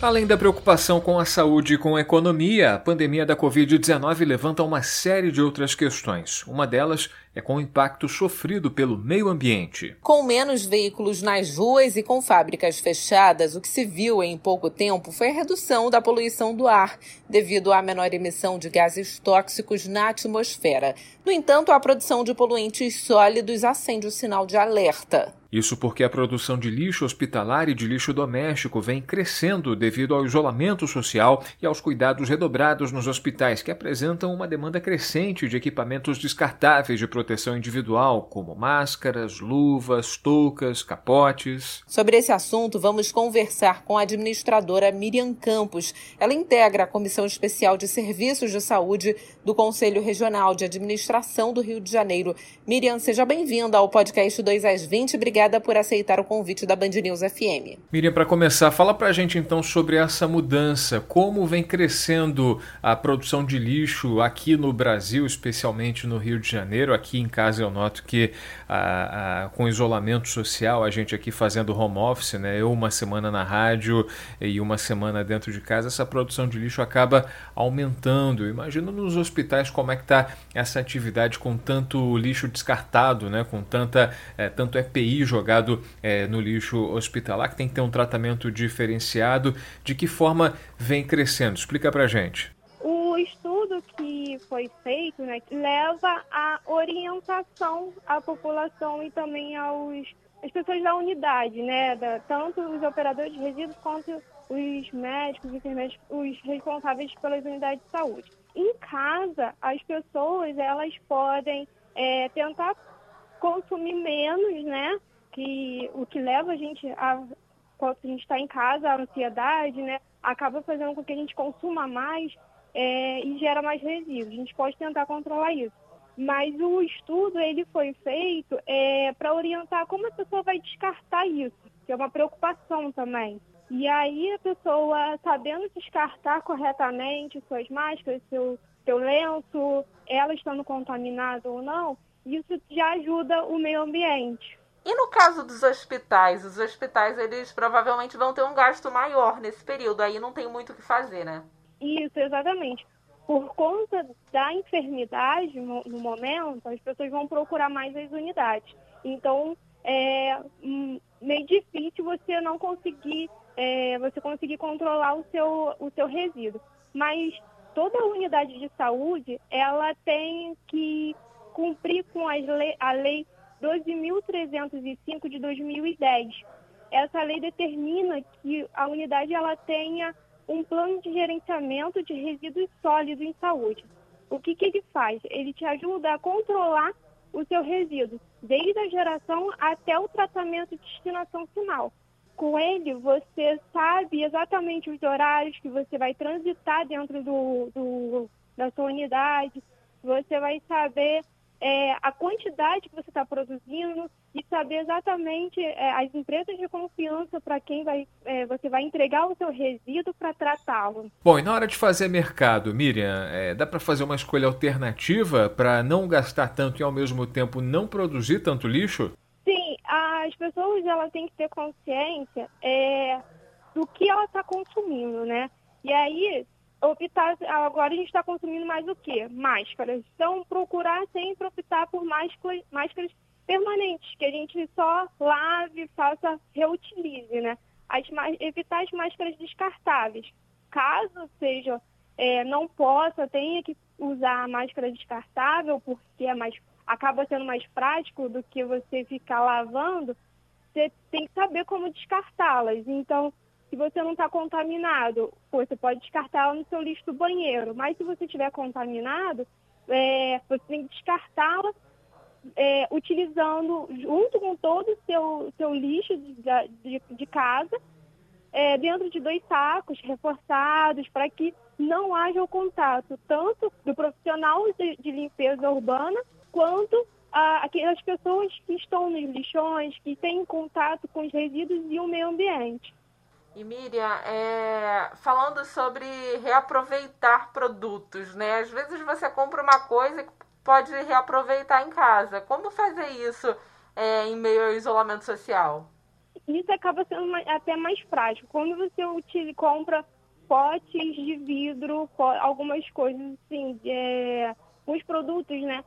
Além da preocupação com a saúde e com a economia, a pandemia da Covid-19 levanta uma série de outras questões. Uma delas é com o impacto sofrido pelo meio ambiente. Com menos veículos nas ruas e com fábricas fechadas, o que se viu em pouco tempo foi a redução da poluição do ar, devido à menor emissão de gases tóxicos na atmosfera. No entanto, a produção de poluentes sólidos acende o sinal de alerta. Isso porque a produção de lixo hospitalar e de lixo doméstico vem crescendo devido ao isolamento social e aos cuidados redobrados nos hospitais, que apresentam uma demanda crescente de equipamentos descartáveis de proteção individual, como máscaras, luvas, toucas, capotes. Sobre esse assunto, vamos conversar com a administradora Miriam Campos. Ela integra a Comissão Especial de Serviços de Saúde do Conselho Regional de Administração do Rio de Janeiro. Miriam, seja bem-vinda ao podcast 2 às 20. Obrigada obrigada por aceitar o convite da Band News FM. Miriam, para começar, fala para a gente então sobre essa mudança, como vem crescendo a produção de lixo aqui no Brasil, especialmente no Rio de Janeiro. Aqui em casa eu noto que a, a, com isolamento social, a gente aqui fazendo home office, né, eu uma semana na rádio e uma semana dentro de casa, essa produção de lixo acaba aumentando. Imagina nos hospitais como é que está essa atividade com tanto lixo descartado, né, com tanta, é, tanto EPI jogado é, no lixo hospitalar, que tem que ter um tratamento diferenciado. De que forma vem crescendo? Explica para gente. O estudo que foi feito né, leva a orientação à população e também aos as pessoas da unidade, né, da, tanto os operadores de resíduos quanto os médicos, enfermeiros, os responsáveis pelas unidades de saúde. Em casa, as pessoas elas podem é, tentar consumir menos, né, que o que leva a gente a quando a gente está em casa, a ansiedade, né, acaba fazendo com que a gente consuma mais é, e gera mais resíduos. A gente pode tentar controlar isso. Mas o estudo ele foi feito é, para orientar como a pessoa vai descartar isso, que é uma preocupação também. E aí a pessoa, sabendo descartar corretamente suas máscaras, seu, seu lenço, ela estando contaminada ou não, isso já ajuda o meio ambiente. E no caso dos hospitais, os hospitais eles provavelmente vão ter um gasto maior nesse período, aí não tem muito o que fazer, né? Isso, exatamente. Por conta da enfermidade no, momento, as pessoas vão procurar mais as unidades. Então, é hum, meio difícil você não conseguir, é, você conseguir controlar o seu, o seu resíduo. Mas toda unidade de saúde, ela tem que cumprir com as le a lei 12.305 de 2010. Essa lei determina que a unidade ela tenha um plano de gerenciamento de resíduos sólidos em saúde. O que, que ele faz? Ele te ajuda a controlar o seu resíduo, desde a geração até o tratamento de destinação final. Com ele, você sabe exatamente os horários que você vai transitar dentro do, do da sua unidade, você vai saber é, a quantidade que você está produzindo e saber exatamente é, as empresas de confiança para quem vai, é, você vai entregar o seu resíduo para tratá-lo. Bom, e na hora de fazer mercado, Miriam, é, dá para fazer uma escolha alternativa para não gastar tanto e ao mesmo tempo não produzir tanto lixo? Sim, as pessoas elas têm que ter consciência é, do que ela está consumindo, né? E aí, optar, agora a gente está consumindo mais o quê? Máscaras. Então, procurar sempre optar por máscaras, máscaras permanentes, que a gente só lave, faça, reutilize, né? As, evitar as máscaras descartáveis. Caso seja, é, não possa, tenha que usar a máscara descartável, porque é mais, acaba sendo mais prático do que você ficar lavando, você tem que saber como descartá-las. Então, se você não está contaminado, você pode descartá-la no seu lixo do banheiro. Mas se você estiver contaminado, é, você tem que descartá-la é, utilizando, junto com todo o seu, seu lixo de, de, de casa, é, dentro de dois sacos reforçados, para que não haja o contato tanto do profissional de, de limpeza urbana quanto aquelas pessoas que estão nos lixões, que têm contato com os resíduos e o meio ambiente. E Miriam, é, falando sobre reaproveitar produtos, né? Às vezes você compra uma coisa que pode reaproveitar em casa. Como fazer isso é, em meio ao isolamento social? Isso acaba sendo até mais prático. Quando você utiliza, compra potes de vidro, algumas coisas assim, é, os produtos, né?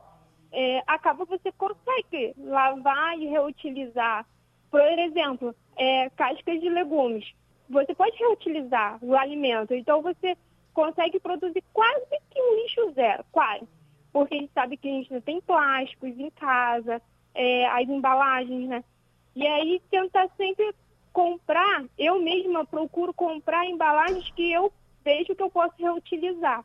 É, acaba você consegue lavar e reutilizar. Por exemplo, é, cascas de legumes você pode reutilizar o alimento. Então você consegue produzir quase que um lixo zero, quase. Porque a gente sabe que a gente tem plásticos em casa, é, as embalagens, né? E aí tentar sempre comprar, eu mesma procuro comprar embalagens que eu vejo que eu posso reutilizar.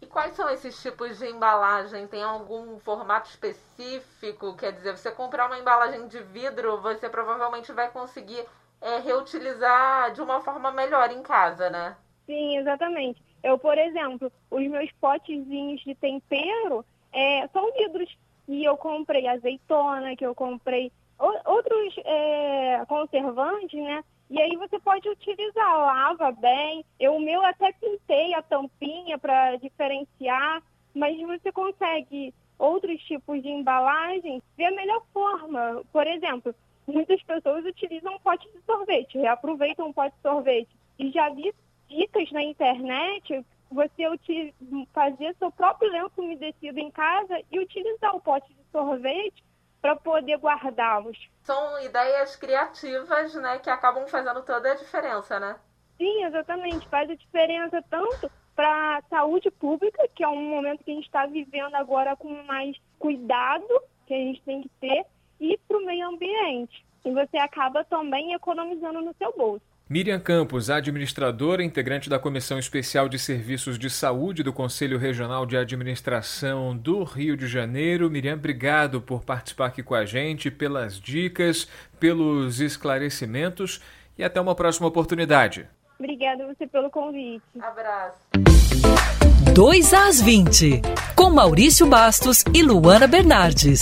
E quais são esses tipos de embalagem? Tem algum formato específico? Quer dizer, você comprar uma embalagem de vidro, você provavelmente vai conseguir é, reutilizar de uma forma melhor em casa, né? Sim, exatamente. Eu, por exemplo, os meus potezinhos de tempero é, são vidros que eu comprei azeitona, que eu comprei outros é, conservantes, né? E aí você pode utilizar, lava bem. Eu, o meu até pintei a tampinha para diferenciar, mas você consegue outros tipos de embalagem ver a melhor forma. Por exemplo, muitas pessoas utilizam um pote de sorvete, reaproveitam um pote de sorvete. E já vi dicas na internet você fazer seu próprio lenço umedecido em casa e utilizar o pote de sorvete para poder guardá-los. São ideias criativas, né, que acabam fazendo toda a diferença, né? Sim, exatamente. Faz a diferença tanto para a saúde pública, que é um momento que a gente está vivendo agora com mais cuidado que a gente tem que ter, e para o meio ambiente. E você acaba também economizando no seu bolso. Miriam Campos, administradora, integrante da Comissão Especial de Serviços de Saúde do Conselho Regional de Administração do Rio de Janeiro. Miriam, obrigado por participar aqui com a gente, pelas dicas, pelos esclarecimentos e até uma próxima oportunidade. Obrigada você pelo convite. Abraço. 2 às 20, com Maurício Bastos e Luana Bernardes.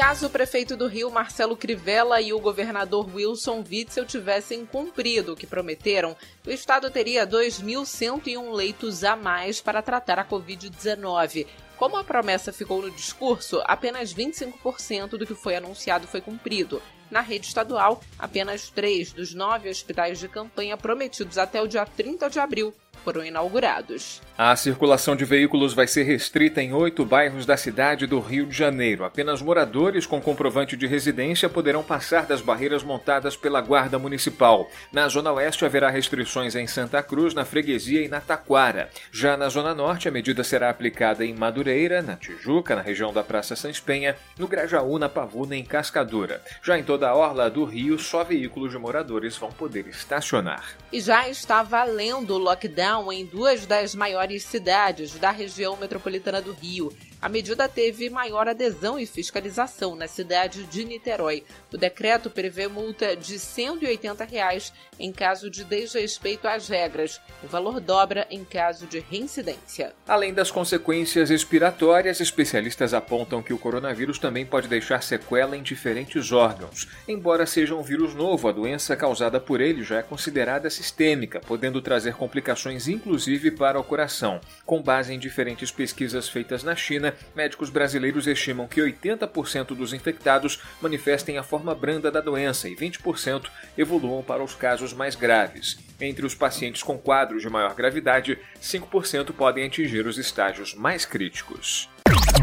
Caso o prefeito do Rio, Marcelo Crivella, e o governador Wilson Witzel tivessem cumprido o que prometeram, o estado teria 2.101 leitos a mais para tratar a Covid-19. Como a promessa ficou no discurso, apenas 25% do que foi anunciado foi cumprido. Na rede estadual, apenas três dos nove hospitais de campanha prometidos até o dia 30 de abril foram inaugurados. A circulação de veículos vai ser restrita em oito bairros da cidade do Rio de Janeiro. Apenas moradores com comprovante de residência poderão passar das barreiras montadas pela Guarda Municipal. Na Zona Oeste haverá restrições em Santa Cruz, na Freguesia e na Taquara. Já na Zona Norte, a medida será aplicada em Madureira, na Tijuca, na região da Praça Sans Penha, no Grajaú, na Pavuna e em Cascadura. Já em toda a orla do Rio, só veículos de moradores vão poder estacionar. E já está valendo o lockdown em duas das maiores cidades da região metropolitana do Rio a medida teve maior adesão e fiscalização na cidade de Niterói. O decreto prevê multa de 180 reais em caso de desrespeito às regras. O valor dobra em caso de reincidência. Além das consequências respiratórias, especialistas apontam que o coronavírus também pode deixar sequela em diferentes órgãos. Embora seja um vírus novo, a doença causada por ele já é considerada sistêmica, podendo trazer complicações inclusive para o coração. Com base em diferentes pesquisas feitas na China, médicos brasileiros estimam que 80% dos infectados manifestem a forma branda da doença e 20% evoluam para os casos mais graves. Entre os pacientes com quadros de maior gravidade, 5% podem atingir os estágios mais críticos.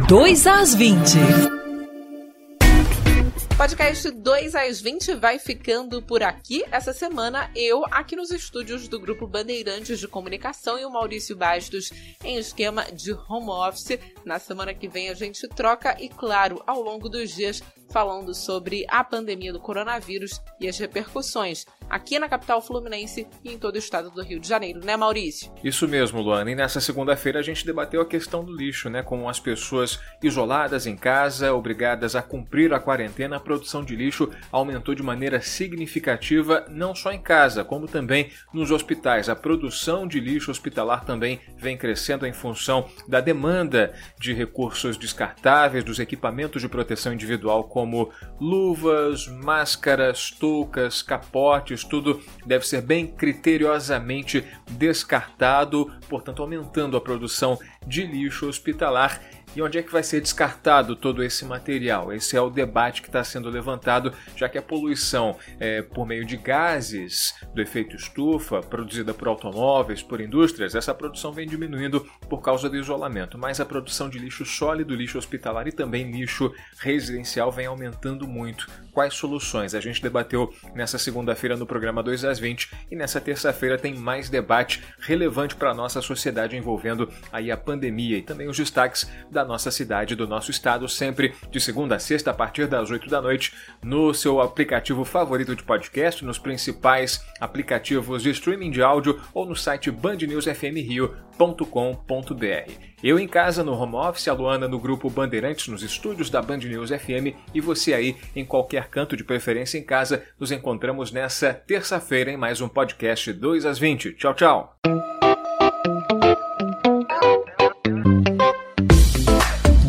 2 às 20. Podcast 2 às 20 vai ficando por aqui. Essa semana, eu, aqui nos estúdios do Grupo Bandeirantes de Comunicação e o Maurício Bastos em esquema de home office. Na semana que vem a gente troca e, claro, ao longo dos dias, falando sobre a pandemia do coronavírus e as repercussões aqui na capital fluminense e em todo o estado do Rio de Janeiro, né, Maurício? Isso mesmo, Luana. E nessa segunda-feira a gente debateu a questão do lixo, né? Como as pessoas isoladas em casa, obrigadas a cumprir a quarentena produção de lixo aumentou de maneira significativa, não só em casa, como também nos hospitais. A produção de lixo hospitalar também vem crescendo em função da demanda de recursos descartáveis, dos equipamentos de proteção individual, como luvas, máscaras, toucas, capotes, tudo deve ser bem criteriosamente descartado, portanto, aumentando a produção de lixo hospitalar e onde é que vai ser descartado todo esse material? Esse é o debate que está sendo levantado, já que a poluição é, por meio de gases do efeito estufa, produzida por automóveis, por indústrias, essa produção vem diminuindo por causa do isolamento, mas a produção de lixo sólido, lixo hospitalar e também lixo residencial vem aumentando muito. Quais soluções? A gente debateu nessa segunda-feira no programa 2 às 20 e nessa terça-feira tem mais debate relevante para a nossa sociedade envolvendo aí a pandemia e também os destaques da nossa cidade, do nosso estado, sempre de segunda a sexta, a partir das 8 da noite, no seu aplicativo favorito de podcast, nos principais aplicativos de streaming de áudio ou no site bandnewsfmrio.com.br. Eu em casa, no home office, a Luana no grupo Bandeirantes, nos estúdios da Band News FM e você aí em qualquer canto de preferência em casa. Nos encontramos nessa terça-feira em mais um podcast 2 às 20. Tchau, tchau!